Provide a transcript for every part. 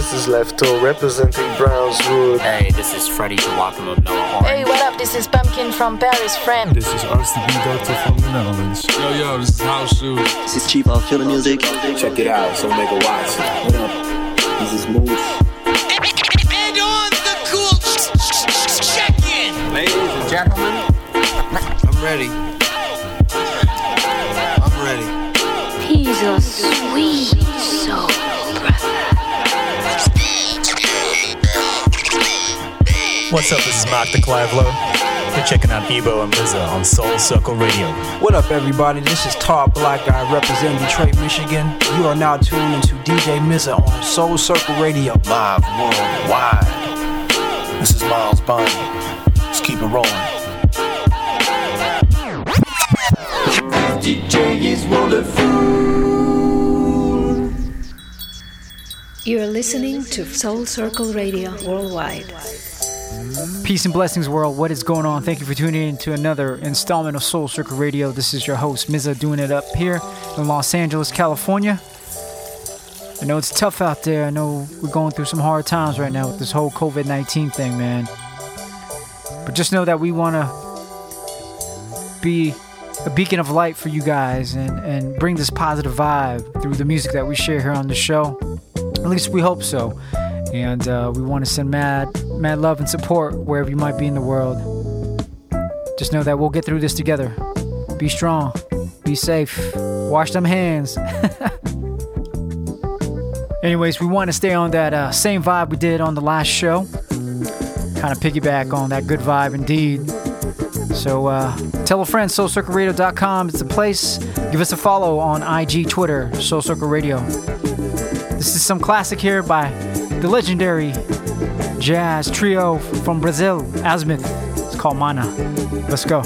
This is Lefto representing Brownswood. Hey, this is Freddie Kawakam of Noah Orange. Hey, what up? This is Pumpkin from Paris, friend. This is RCB Doctor from the Netherlands. Yo, yo, this is House Shoes. This is Chief of Killer Music. Check it out, so make a watch. What up? This is Moose. And on the cool check-in. Ladies and gentlemen, I'm ready. What's up? This is Mark the Clivelo. You're checking out Ebo and Bizza on Soul Circle Radio. What up, everybody? This is Todd Black I represent Detroit, Michigan. You are now tuned into DJ Mza on Soul Circle Radio. Live worldwide. This is Miles Bonny. Let's keep it rolling. DJ is wonderful. You're listening to Soul Circle Radio worldwide. Peace and blessings, world. What is going on? Thank you for tuning in to another installment of Soul Circle Radio. This is your host, Mza, doing it up here in Los Angeles, California. I know it's tough out there. I know we're going through some hard times right now with this whole COVID 19 thing, man. But just know that we want to be a beacon of light for you guys and, and bring this positive vibe through the music that we share here on the show. At least we hope so. And uh, we want to send mad, mad love and support wherever you might be in the world. Just know that we'll get through this together. Be strong, be safe, wash them hands. Anyways, we want to stay on that uh, same vibe we did on the last show. Kind of piggyback on that good vibe indeed. So uh, tell a friend, soulcircleradio.com is the place. Give us a follow on IG, Twitter, Soul Circle Radio. This is some classic here by the legendary jazz trio from Brazil, Azymuth. It's called Manha. Let's go.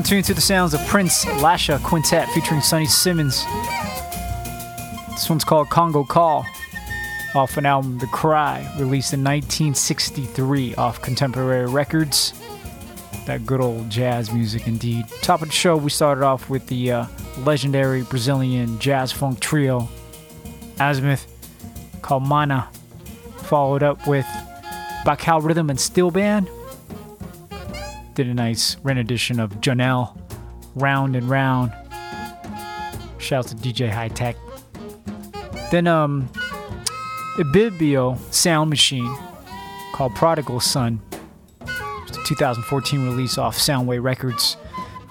In tune to the sounds of Prince Lasha Quintet featuring Sonny Simmons. This one's called Congo Call, off an album The Cry, released in 1963 off Contemporary Records. That good old jazz music indeed. Top of the show, we started off with the uh, legendary Brazilian jazz funk trio Azymuth called Manha, followed up with Bacao Rhythm and Steel Band did a nice rendition of Janelle, Round and Round. Shout out to DJ High Tech. Then um Ibibio Sound Machine called Prodigal Son. It's a 2014 release off Soundway Records.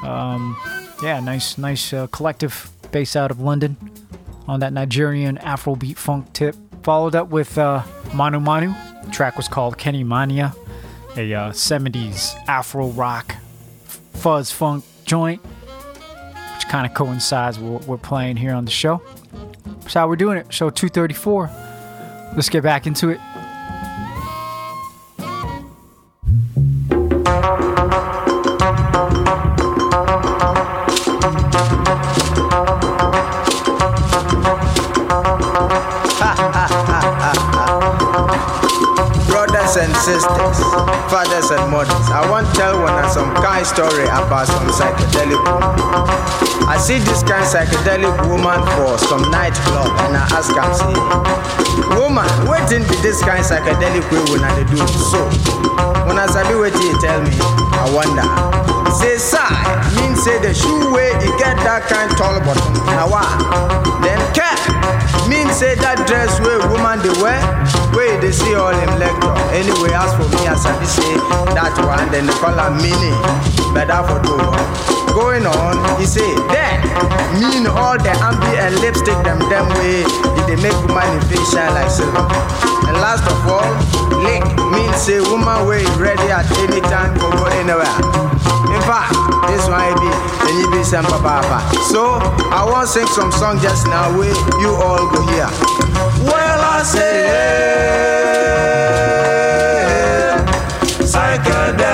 Um, yeah, nice, nice uh, collective based out of London on that Nigerian Afrobeat funk tip. Followed up with uh, Monomono. The track was called Kenimania a uh, 70s Afro rock fuzz funk joint, which kind of coincides with what we're playing here on the show. That's how we're doing it. Show 234. Let's get back into it. Sisters, fathers and mothers, I want to tell one of some kind story about some psychedelic woman. I see this kind psychedelic woman for some nightclub and I ask her, say, woman, wetin be this kind psychedelic una dey do so? When I sabi wetin e tell me? I wonder. Say sigh mean say the shoe way you get that kind tall bottom Now wa. Then cap mean say that dress where woman they wear, where they see all them lecture. Anyway, as for me, as I say that one, then they call her mini. Better for two. Going on, he say, then mean all the ambi and lipstick them them way, did they make woman face shine like silver. And last of all, lick means say woman way ready at any time for go anywhere. In fact, this one be you be some papa. So I want sing some song just now where you all go here. Well I say hey, psychedelic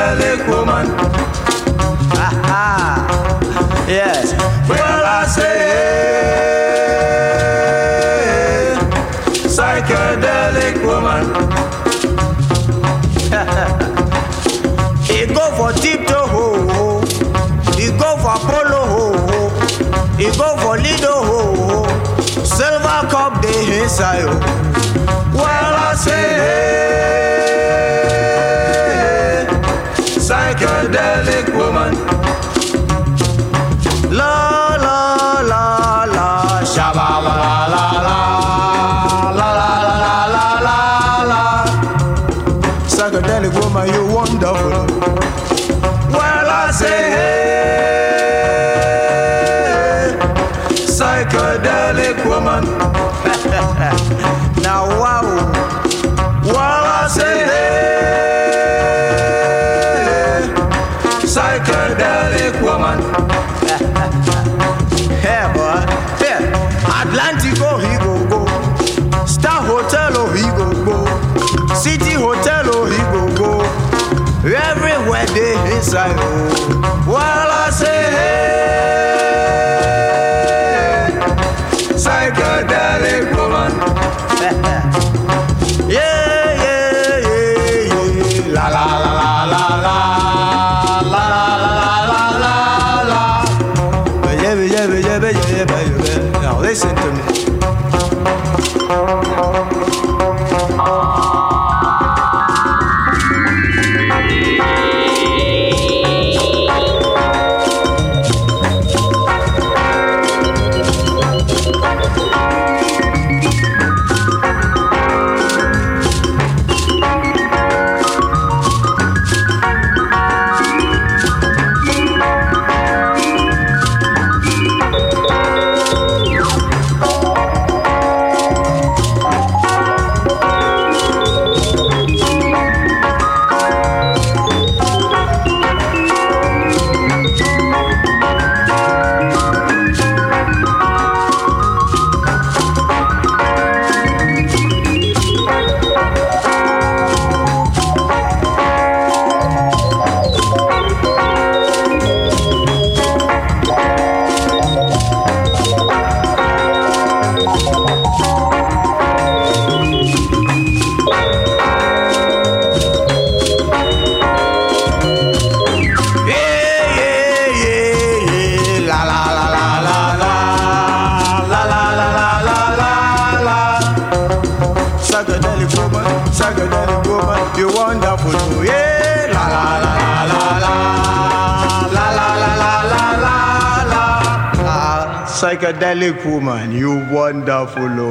powerful, Lord.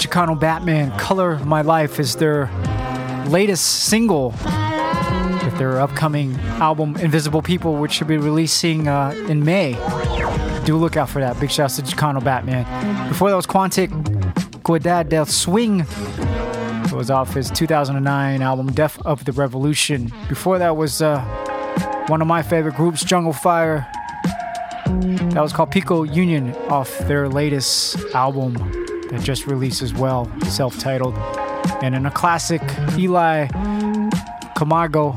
Chicano Batman, Color of My Life, is their latest single with their upcoming album, Invisible People, which should be releasing uh, in May. Do look out for that. Big shouts to Chicano Batman. Before that was Quantic Cuidad del Swing. It was off his 2009 album, Death of the Revolution. Before that was uh, one of my favorite groups, Jungle Fire. That was called Pico Union off their latest album that just released as well, self titled. And in a classic, Ely Camargo,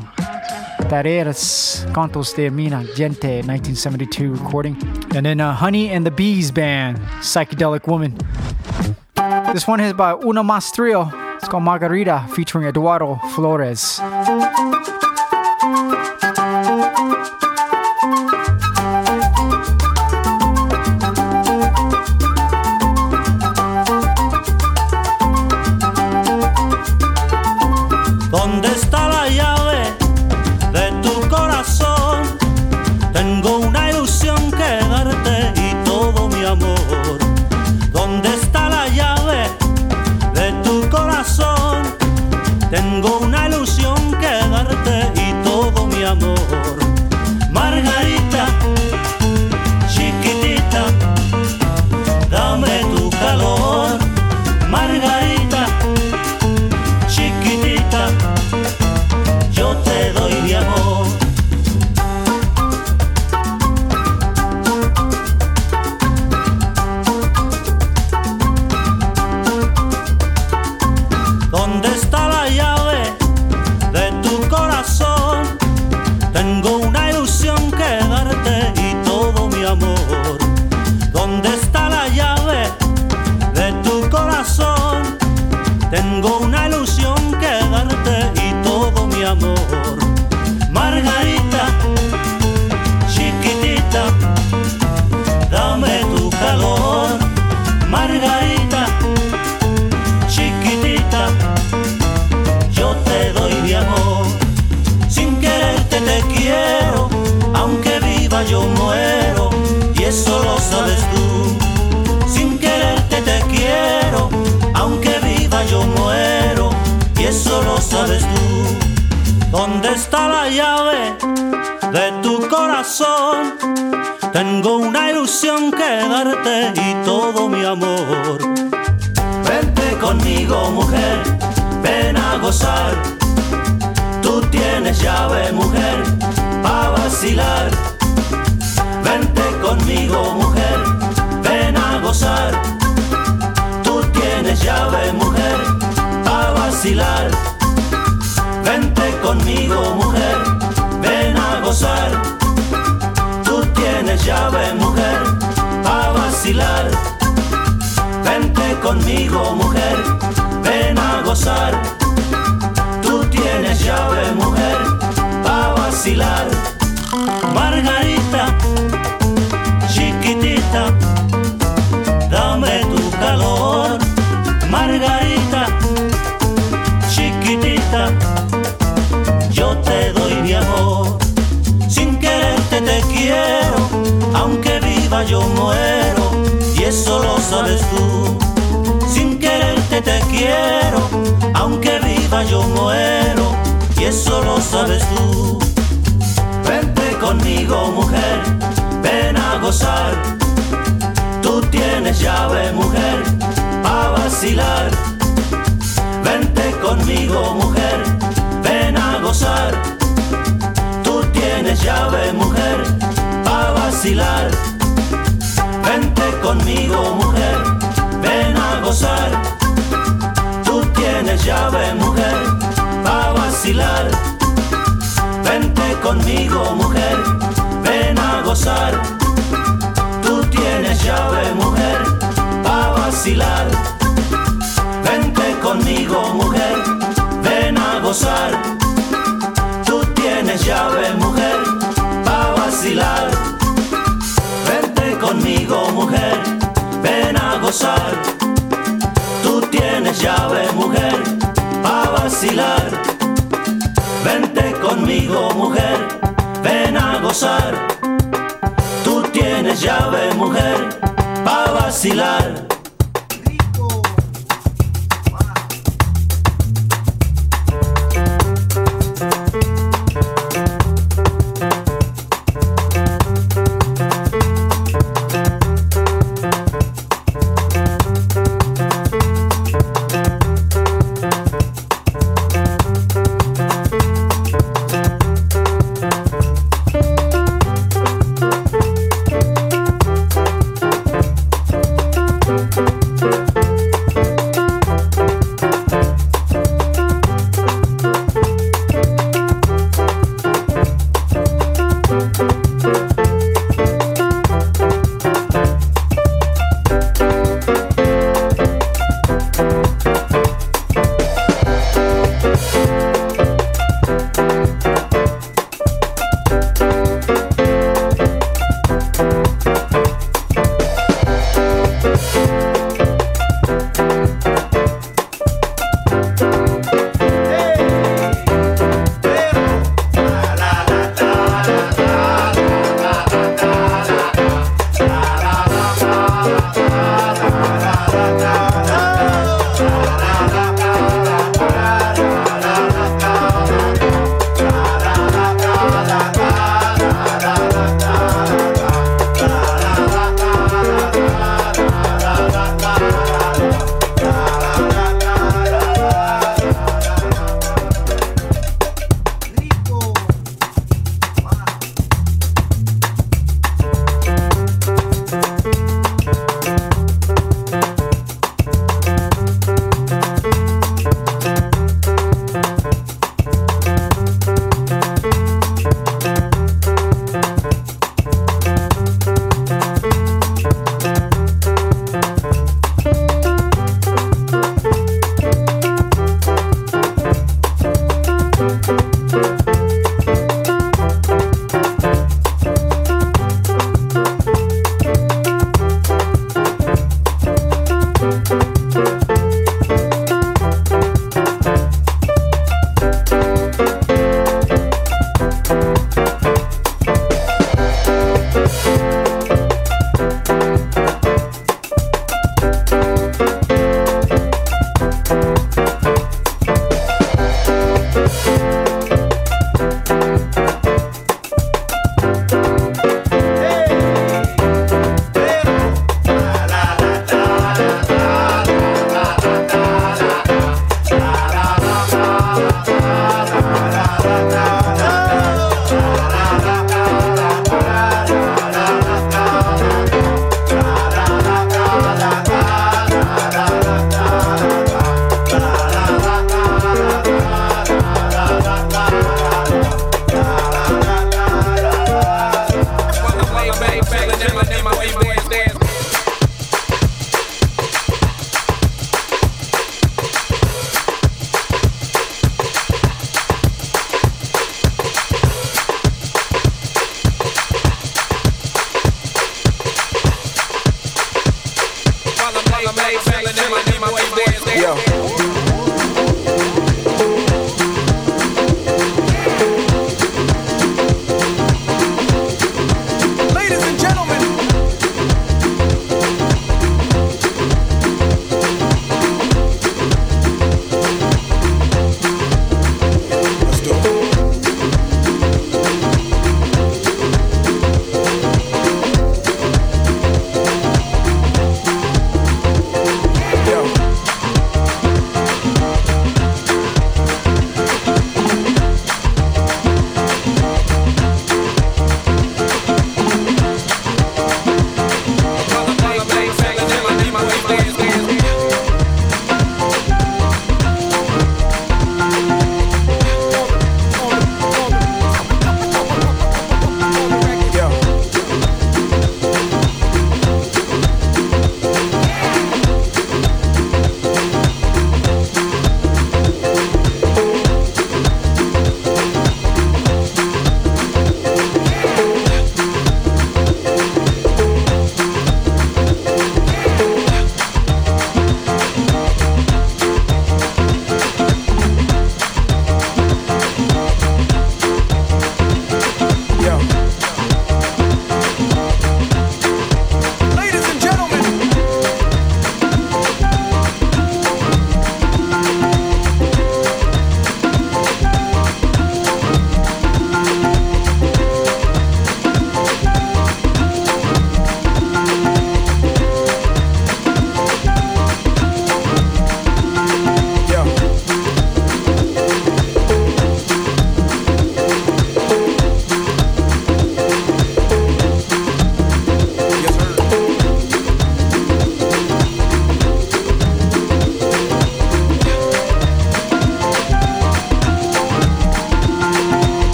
Taieiras Cantos de Mina Gente, 1972 recording. And then uh, Honey and the Bees Band, Psychedelic Woman. This one is by Una Mas. It's called Margarita, featuring Eduardo Flores. Muero, y eso lo sabes tú. Sin quererte te quiero, aunque viva yo muero, y eso lo sabes tú. ¿Dónde está la llave de tu corazón? Tengo una ilusión que darte y todo mi amor. Vente con conmigo, mujer, ven a gozar. Tú tienes llave, mujer, a vacilar. Conmigo, mujer, ven a gozar. Tú tienes llave, mujer, a vacilar. Vente conmigo, mujer, ven a gozar. Tú tienes llave, mujer, a vacilar. Vente conmigo, mujer, ven a gozar. Tú tienes llave, mujer, a vacilar. Margarita, quererte te quiero, aunque viva yo muero, y eso lo sabes tú. Sin quererte te quiero, aunque viva yo muero, y eso lo sabes tú. Vente conmigo, mujer, ven a gozar. Tú tienes llave, mujer, a vacilar. Vente conmigo, mujer, ven a gozar. Tienes llave, mujer, a vacilar. Vente conmigo, mujer, ven a gozar. Tú tienes llave, mujer, a vacilar. Vente conmigo, mujer, ven a gozar. Tú tienes llave, mujer, a vacilar. Vente conmigo, mujer, ven a gozar. Tú tienes llave, mujer, conmigo, mujer, ven a gozar. Tú tienes llave, mujer, a vacilar. Vente conmigo, mujer, ven a gozar. Tú tienes llave, mujer, a vacilar.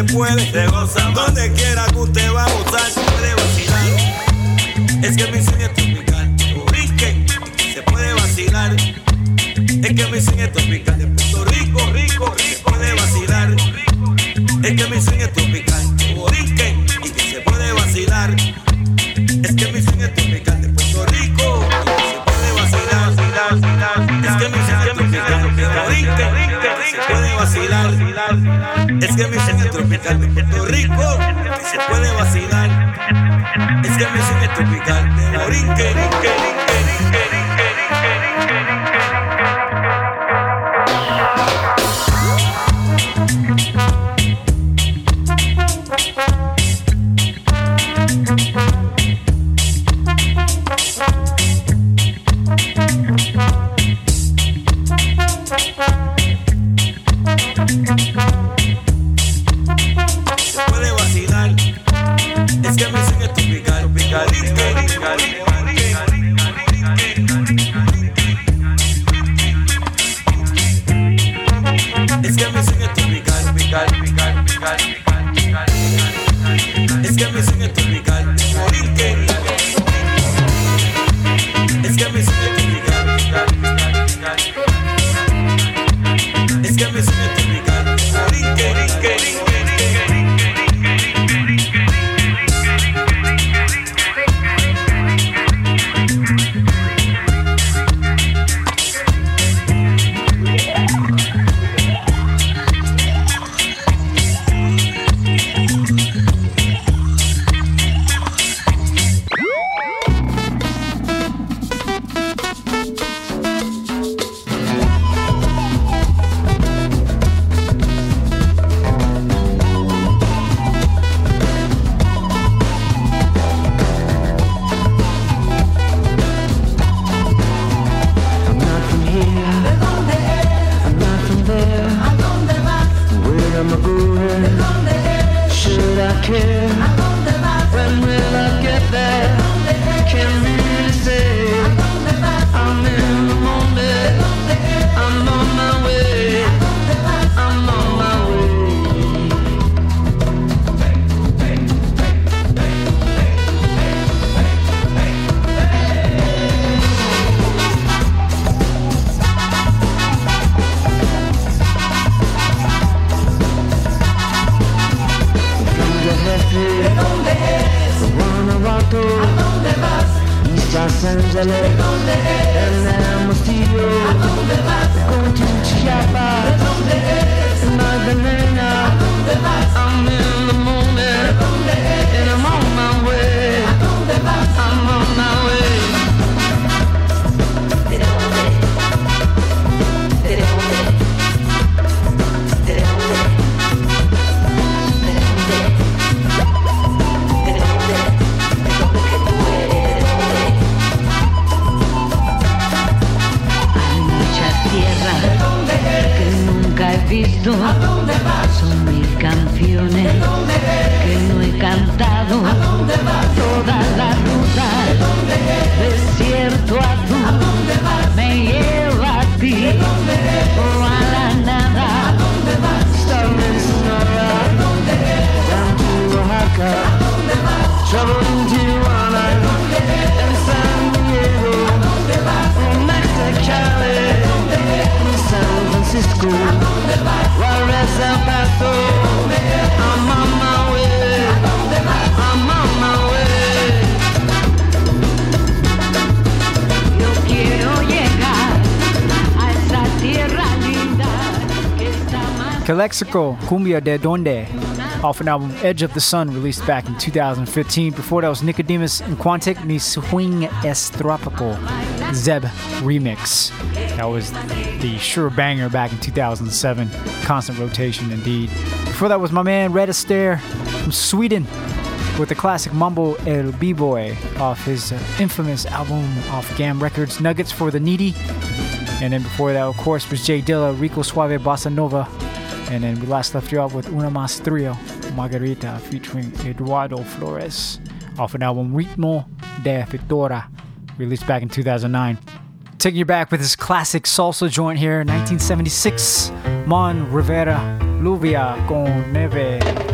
Es que mi sueño es tropical. Calexico, Cumbia de Donde, off an album Edge of the Sun, released back in 2015. Before that was Nickodemus and Quantic, Mi Swing Es Zeb remix. That was the sure banger back in 2007. Constant rotation indeed. Before that was my man Red Astaire from Sweden with the classic Mambo El B-Boy off his infamous album off GAM Records, Nuggets for the Needy. And then before that, of course, was J Dilla, Rico Suave Bossa Nova. And then we last left you off with Una Mas Trio, Margarita, featuring Eduardo Flores, off an album Ritmo de Fitora, released back in 2009. Taking you back with this classic salsa joint here, 1976, Mon Rivera, Lluvia con Nieve.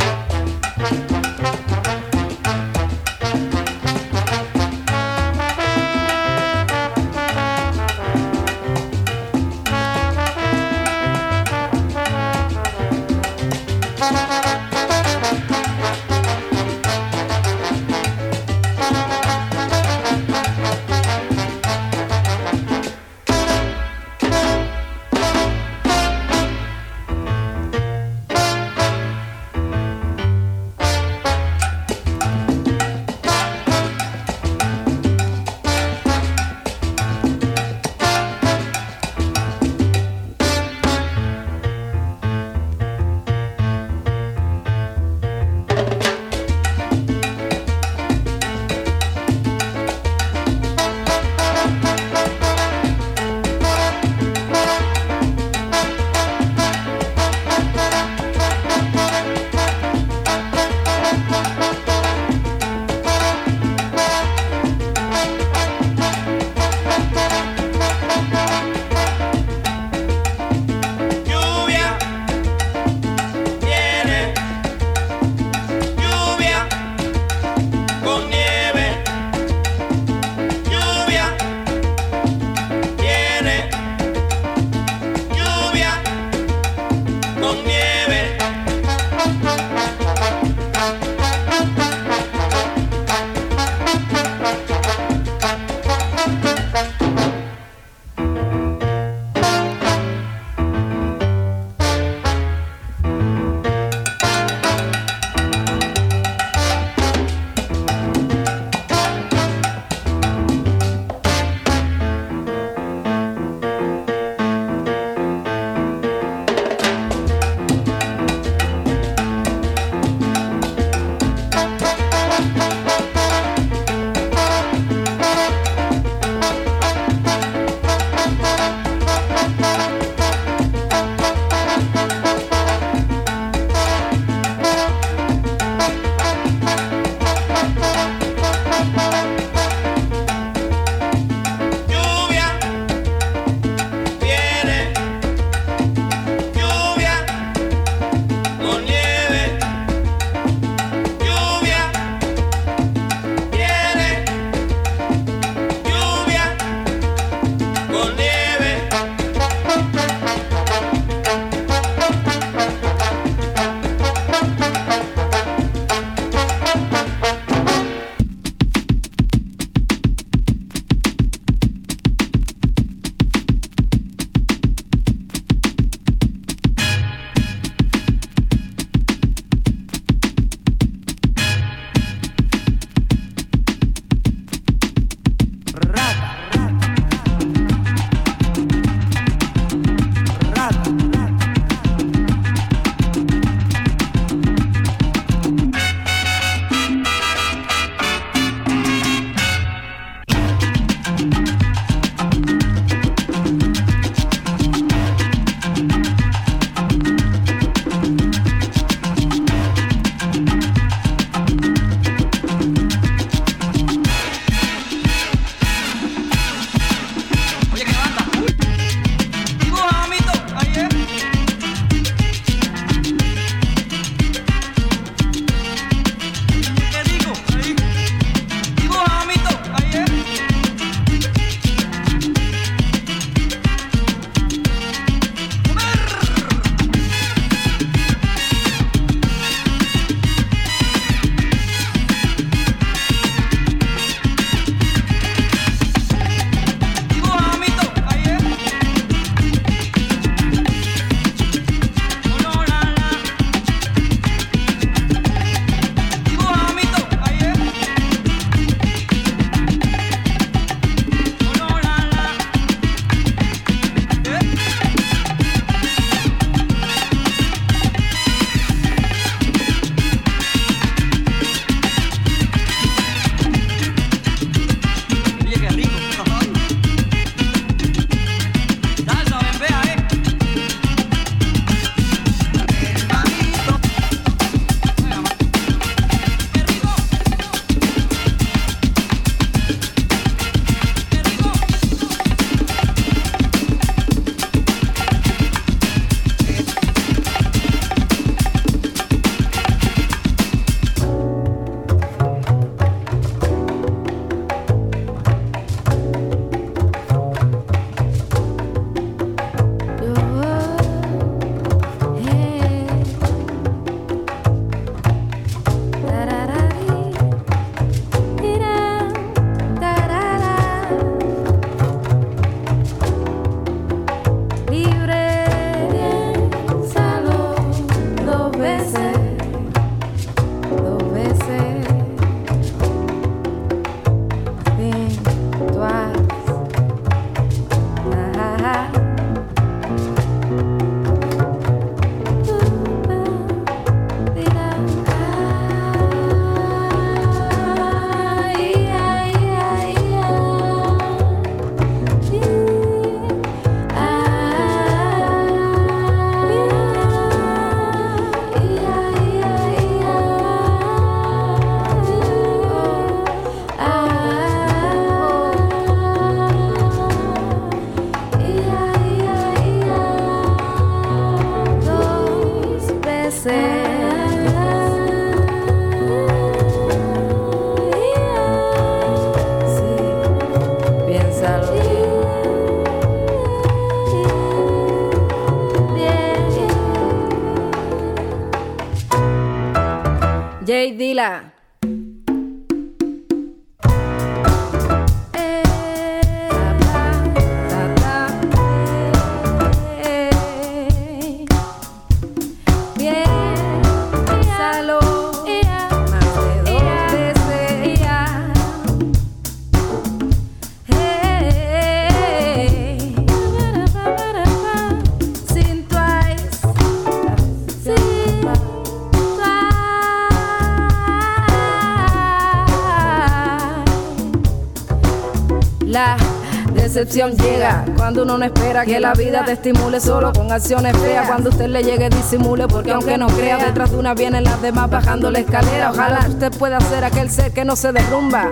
Decepción llega cuando uno no espera que la vida te estimule solo con acciones feas. Cuando usted le llegue, disimule, porque aunque no crea, detrás de una vienen las demás bajando la escalera. Ojalá usted pueda ser aquel ser que no se derrumba.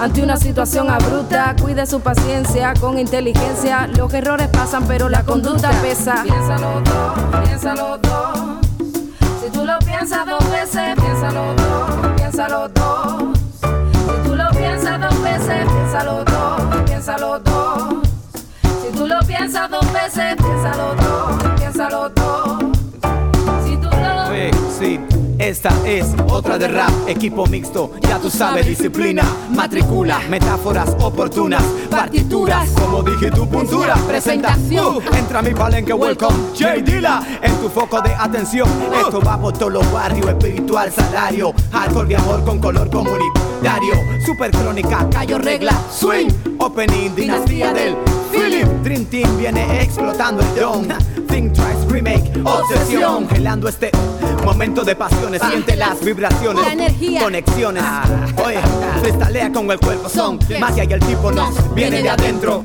Ante una situación abrupta, cuide su paciencia con inteligencia. Los errores pasan, pero la conducta pesa. Piénsalo dos, piénsalo dos. Si tú lo piensas dos veces, piénsalo dos, piénsalo dos. Si tú lo piensas dos veces, piénsalo dos, piénsalo dos. Si tú lo piensas dos veces, piénsalo dos, piénsalo dos. Si tú lo Sí, sí. Esta es otra de rap, equipo mixto, ya tú sabes, disciplina, matricula, metáforas oportunas, partituras, como dije tu puntura, presentación, Uh, entra a mi palenque, welcome, J Dila, en tu foco de atención, esto va por todos los barrios, espiritual, salario, hardcore de amor con color comunitario, super crónica, callo regla, swing, opening, dinastía del Philip, Dream Team viene explotando el don, Think Twice Remake, obsesión, gelando este momento de pasiones, siente las vibraciones, La energía. conexiones, oye, cristalea con el cuerpo, son magia y el tipo nos viene de adentro.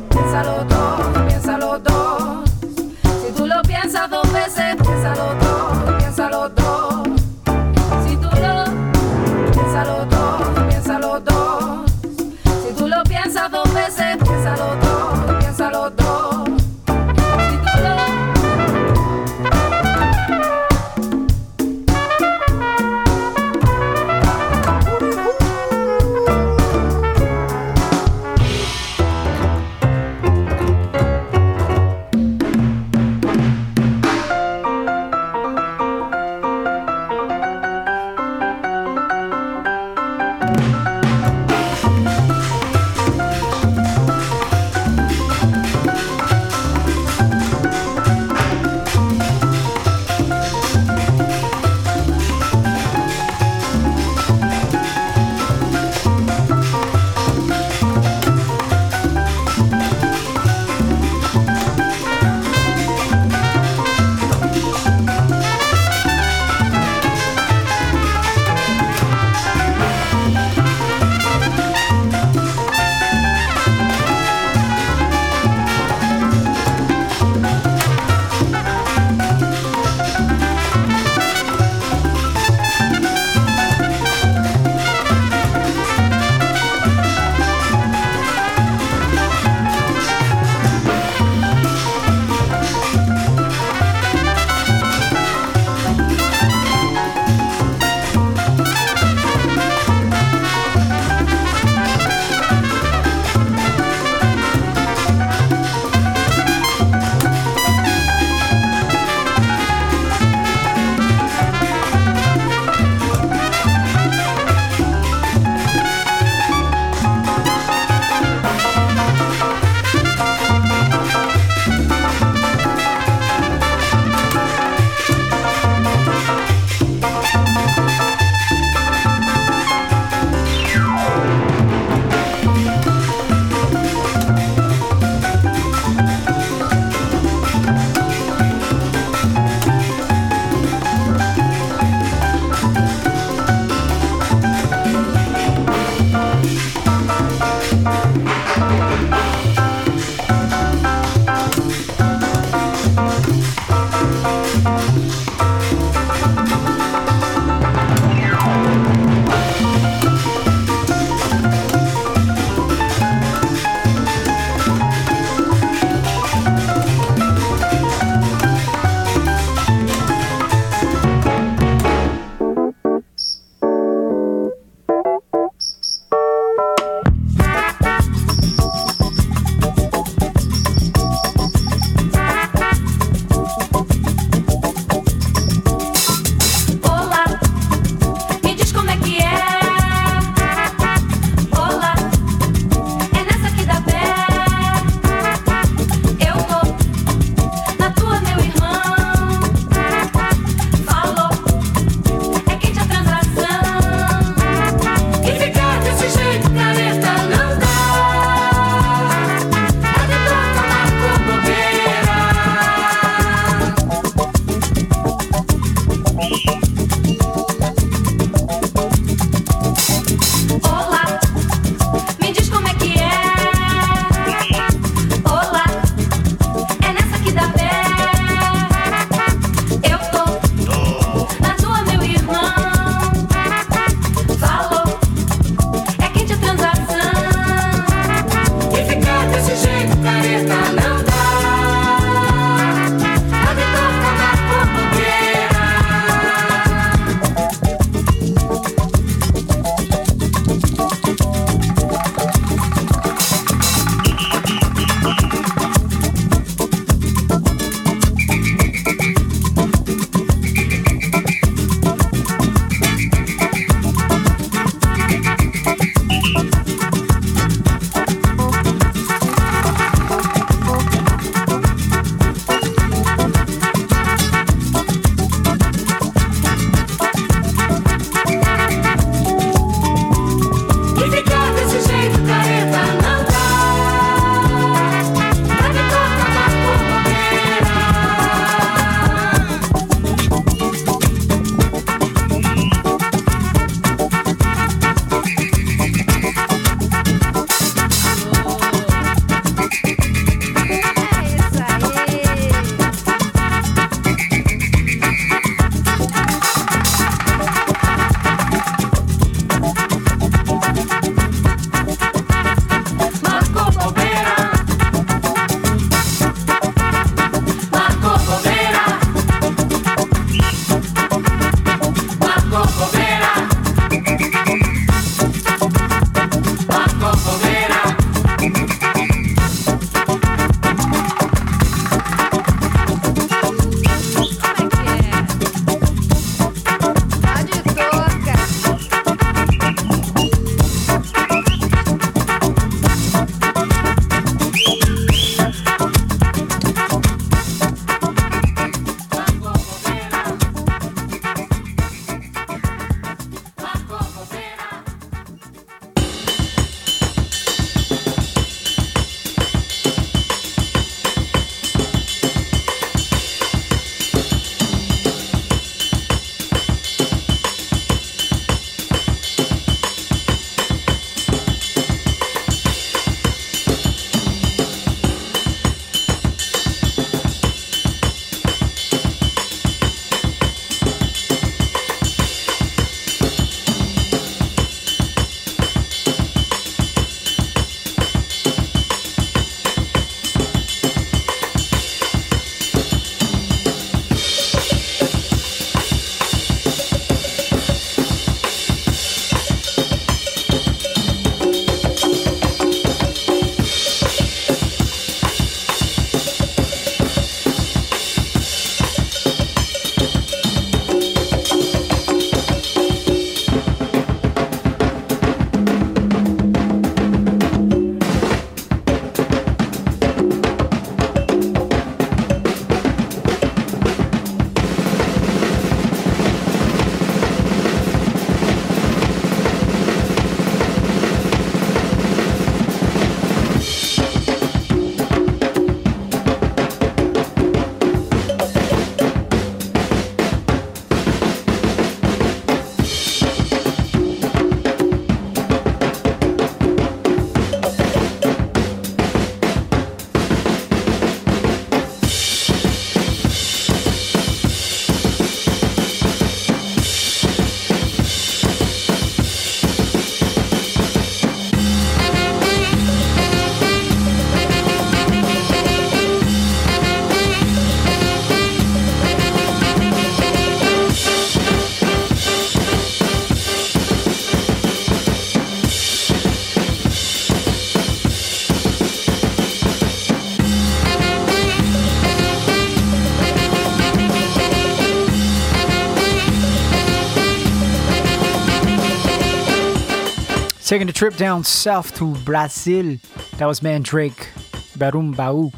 Taking a trip down south to Brazil. That was man Drake, Berimbau.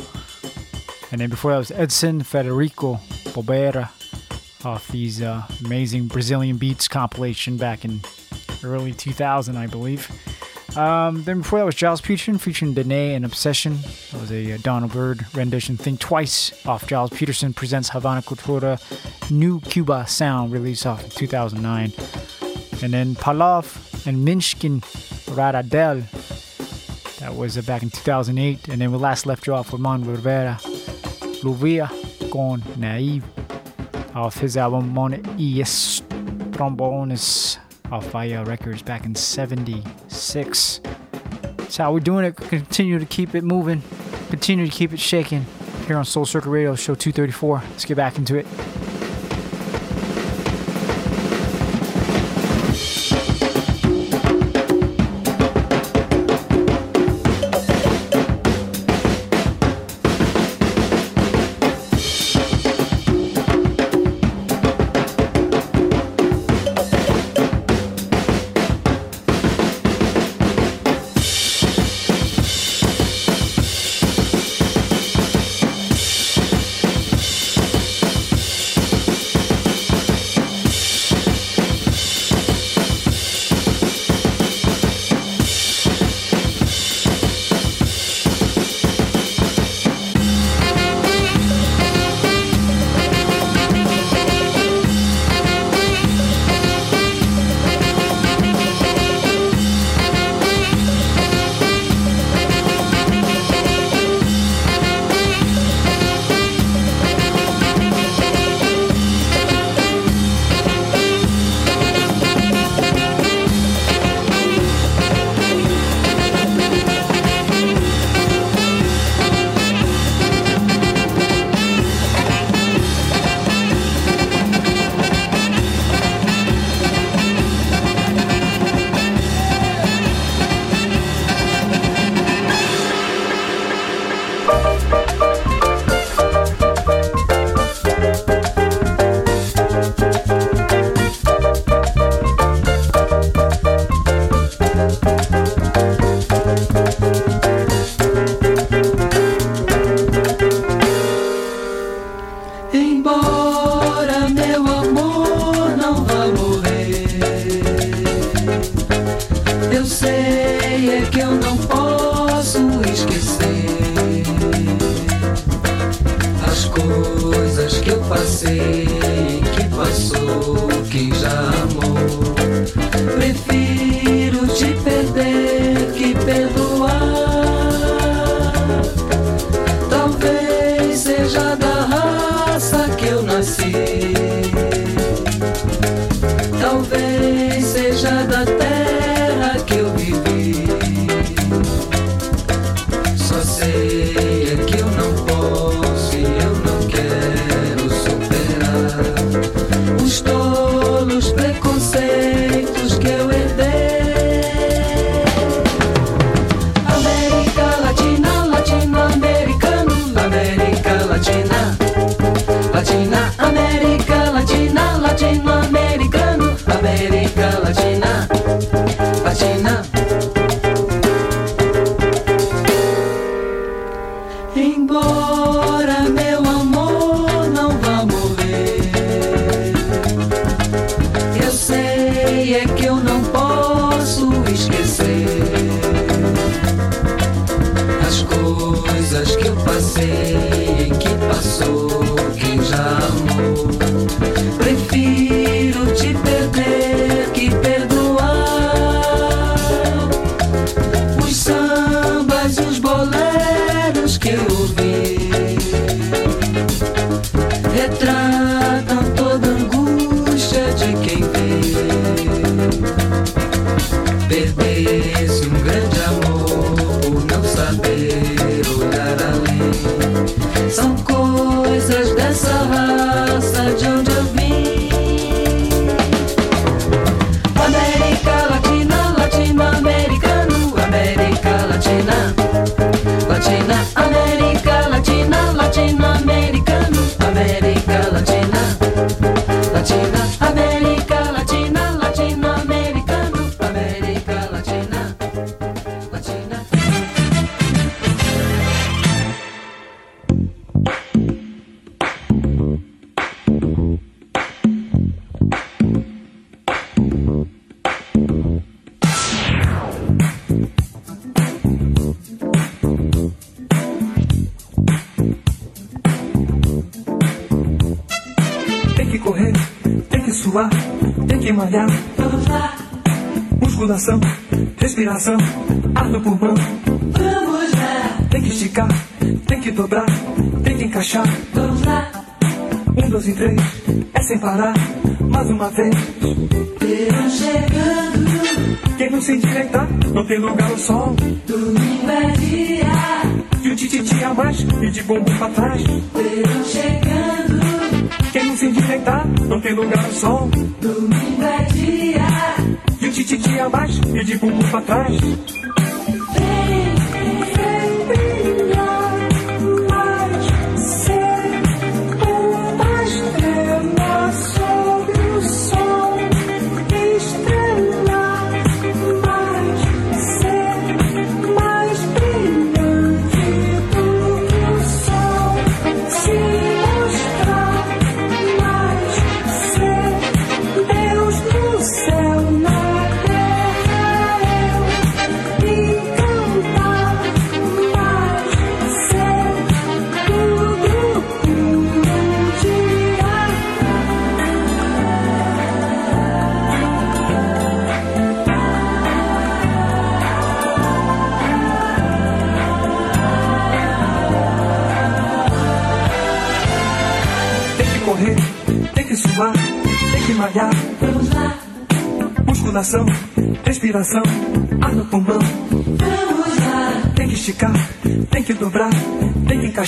And then before that was Edson Frederico Bobeira off these uh, amazing Brazilian Beats compilation back in early 2000, I believe. Um, then before that was Gilles Peterson featuring Danay and Obsesion. That was a uh, Donald Byrd rendition. Think Twice off Gilles Peterson presents Havana Cultura New Cuba Sound released off in 2009. And then Palov and Mishkin Radadel. That was uh, back in 2008. And then we last left you off with Mon Rivera. Lluvia con Nieve off his album Mon Es Trombones off Vaya Records back in 76. That's how we're doing it. Continue to keep it moving, continue to keep it shaking here on Soul Circle Radio, show 234. Let's get back into it.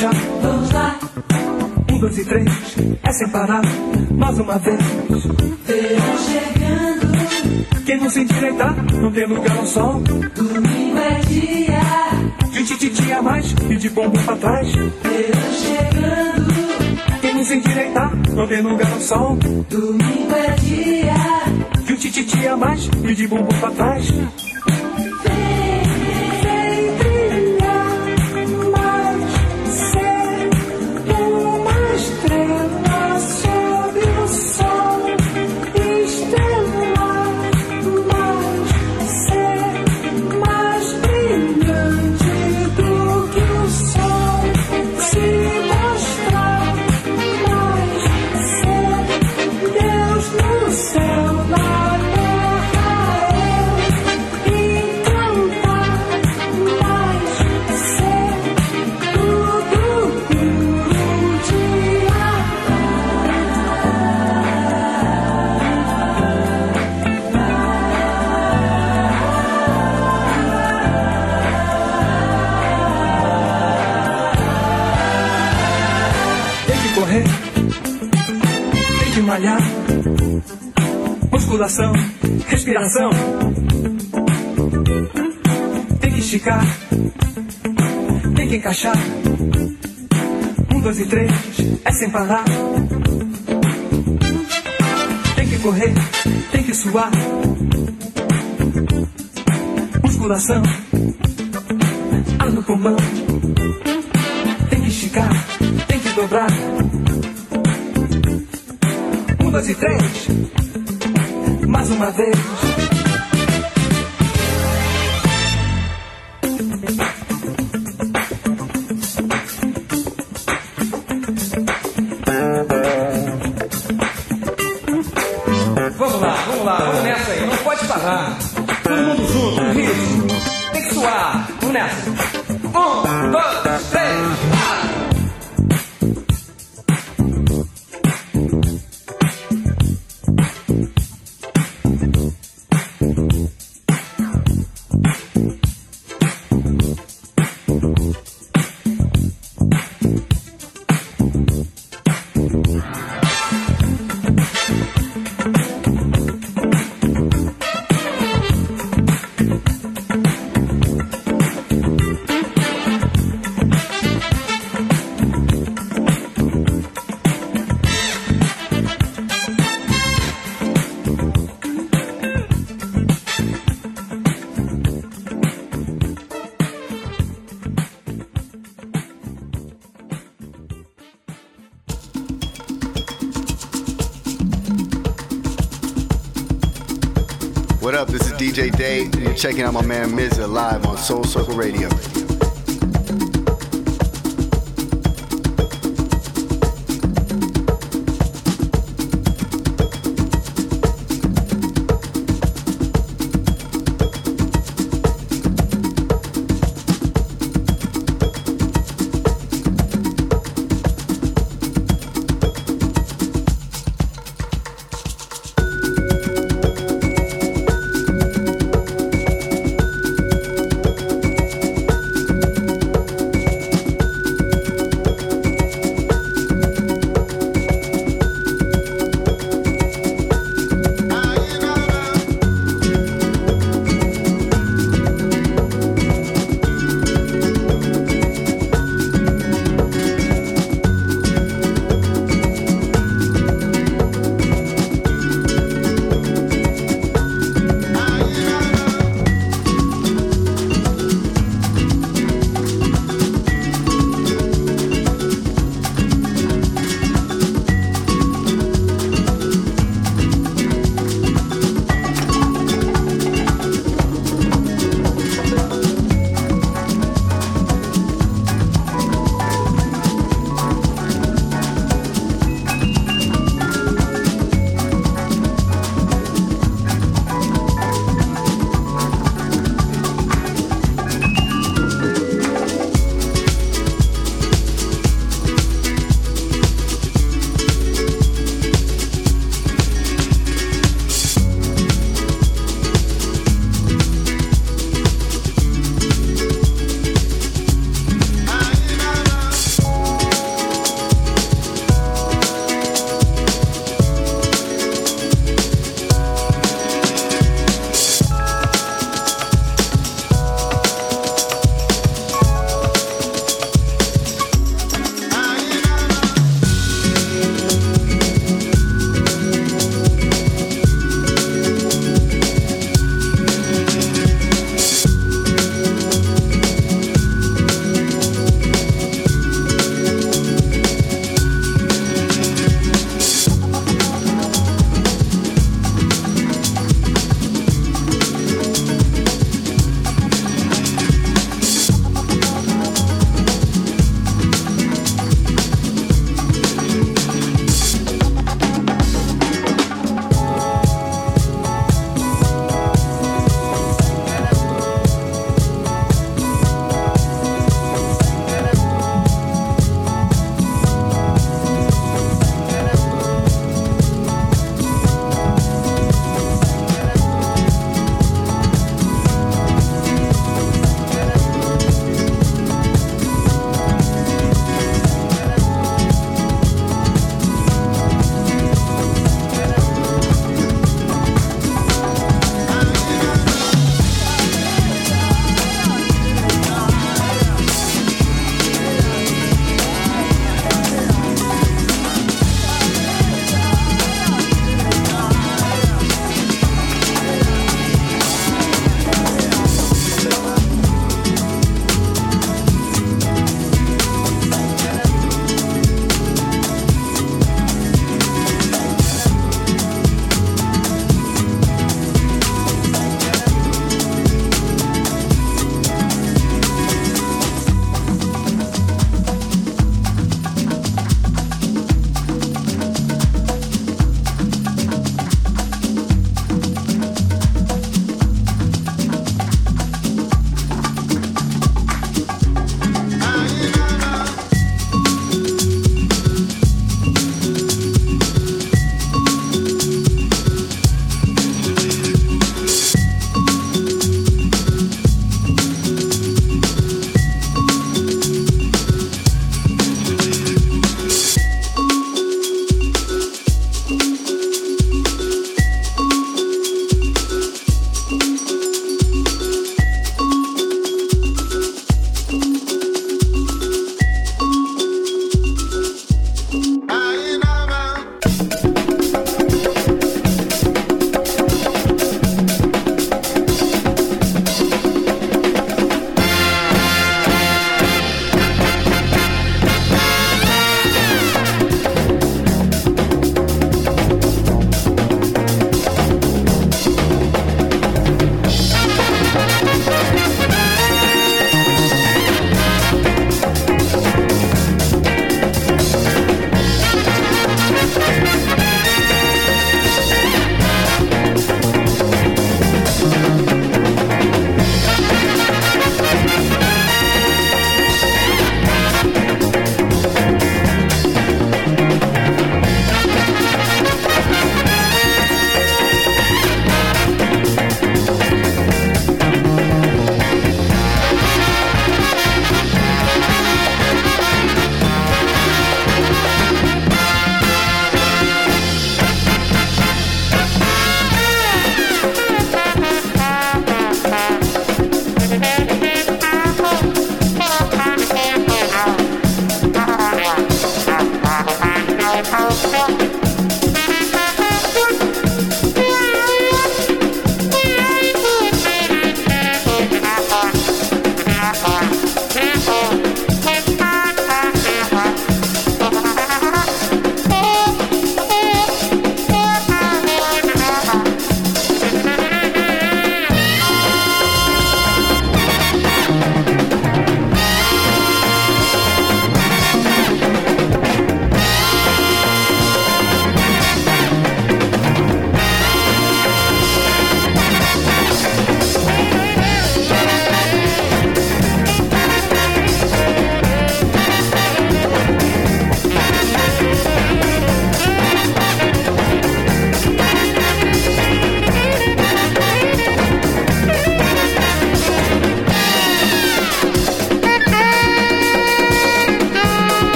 Vamos lá. Um, dois e três, é sem parar, mais uma vez. Verão chegando. Quem não se endireitar, não tem lugar ao sol. Domingo é dia. De tititi a mais e de bombo pra trás. Verão chegando. Quem não se endireitar, não tem lugar ao sol. Domingo ficar, tem que encaixar. Um, dois e três, é sem parar. Tem que correr, tem que suar. Musculação, ar no pulmão. Tem que esticar, tem que dobrar. Um, dois e três, mais uma vez. DJ Day, you're checking out my man Mza live on Soul Circle Radio.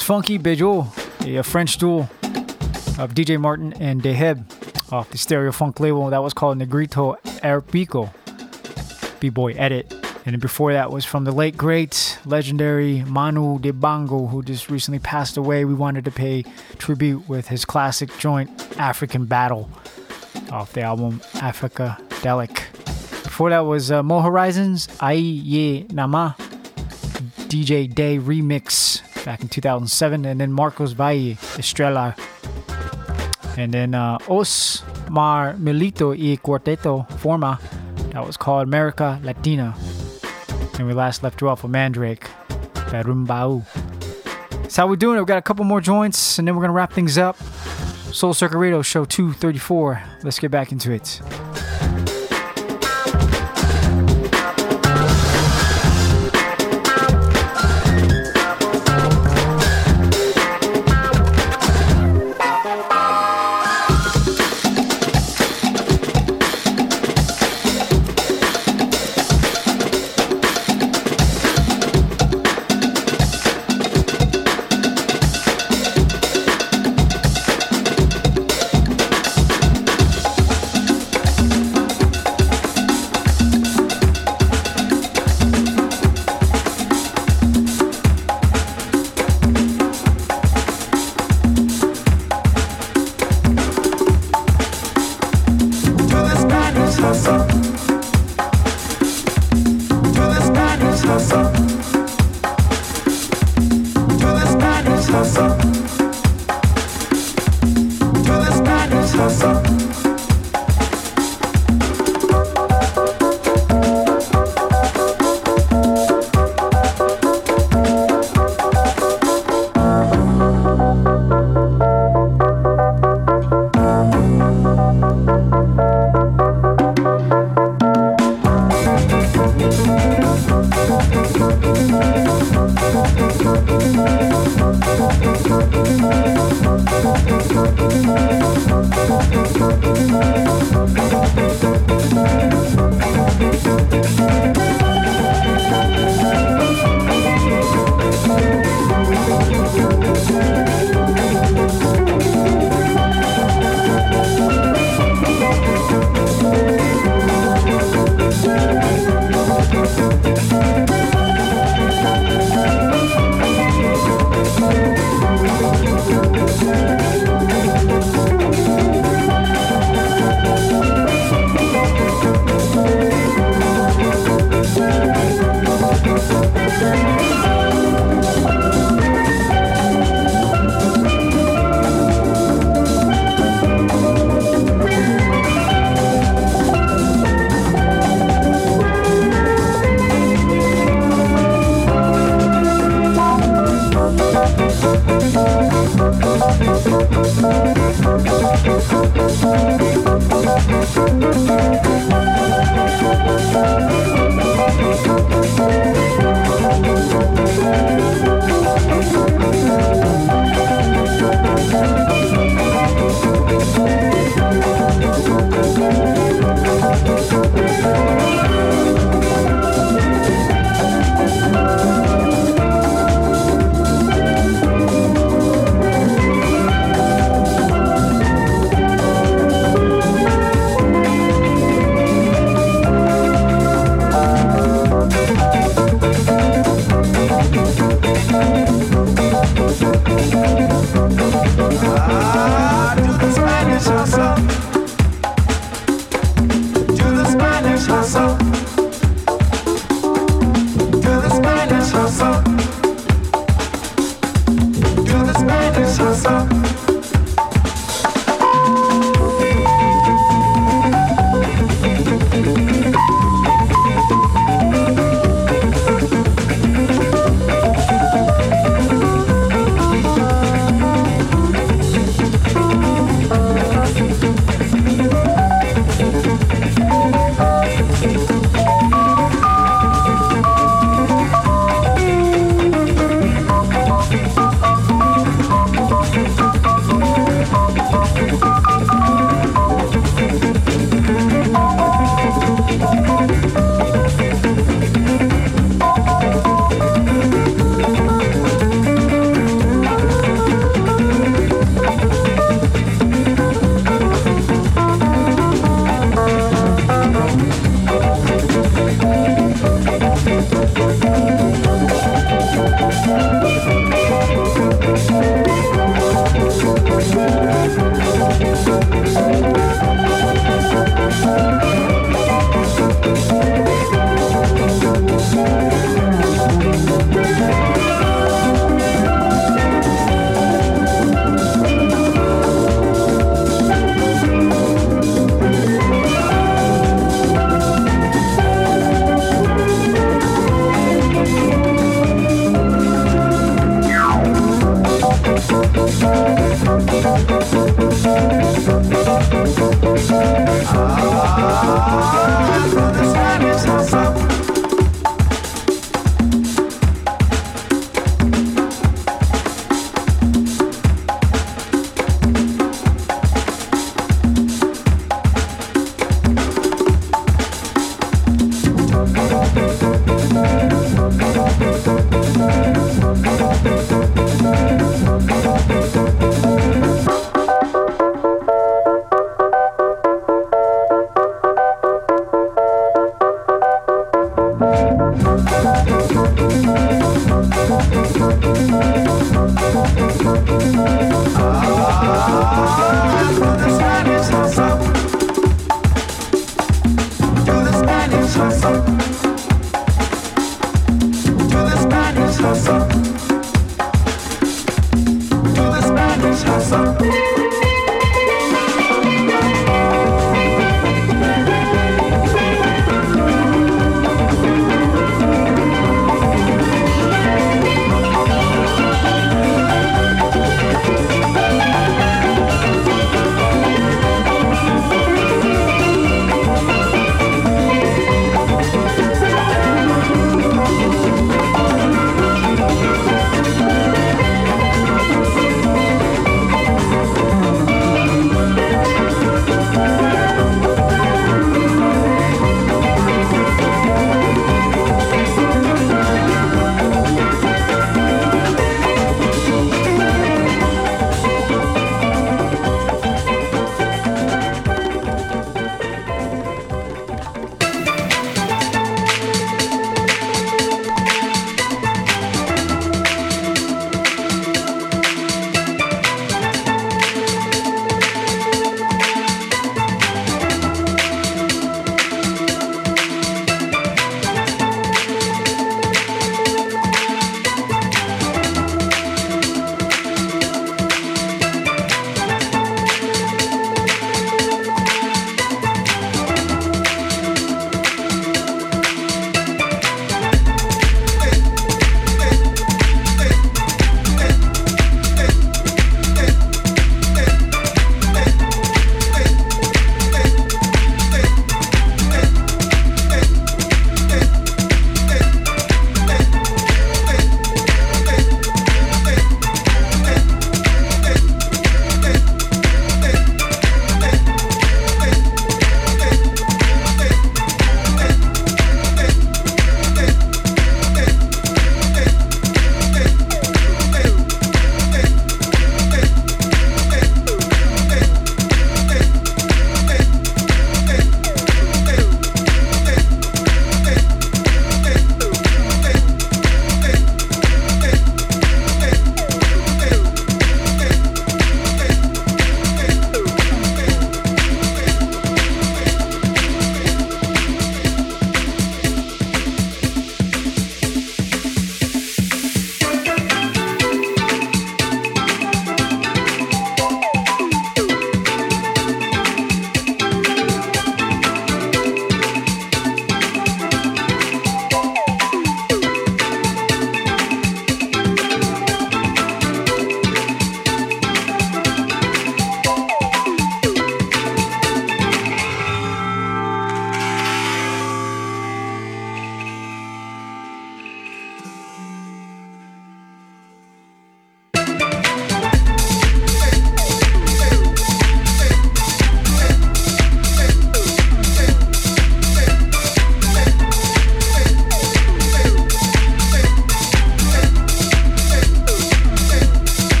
Was Funky Bijou, a French duel of DJ Martin and Deheb off the Stereo Funk label. That was called Negrito Arabico, B-Boy Edit. And before that was from the late great legendary Manu Dibango, who just recently passed away. We wanted to pay tribute with his classic joint African Battle off the album Africa Delic. Before that was uh, Mo Horizons, Ay Y N'ama, DJ Day remix back in 2007, and then Marcos Valle, Estrelar. And then uh, Os Mar Milito y Quarteto Forma, that was called America Latina. And we last left you off with Mandrake, Berimbau. That's how we're doing it. We got a couple more joints, and then we're to wrap things up. Soul Circle Radio Show 234. Let's get back into it.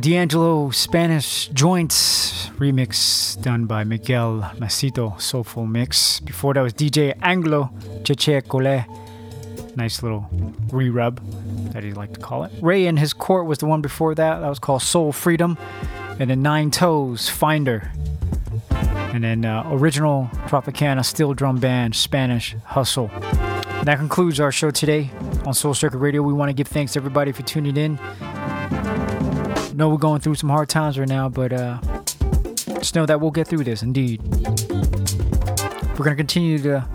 D'Angelo Spanish Joints remix done by Miguel Macito, Soulful Mix. Before that was DJ Anglo Cheche Cole. Nice little re rub that he like to call it. Ray and his court was the one before that. That was called Soul Freedom. And then Nine Toes, Finder. And then uh, original Tropicana steel drum band, Spanish Hustle. And that concludes our show today on Soul Circle Radio. We want to give thanks to everybody for tuning in. Know we're going through some hard times right now, but uh, just know that we'll get through this. Indeed, we're gonna continue to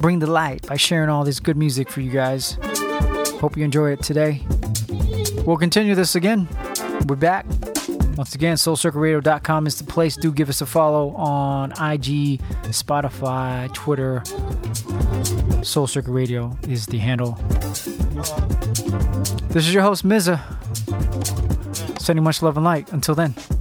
bring the light by sharing all this good music for you guys. Hope you enjoy it today. We'll continue this again. We're back. Once again, soulcircleradio.com is the place. Do give us a follow on IG, Spotify, Twitter. Soul Circle Radio is the handle. This is your host, Mza. Sending much love and light. Until then.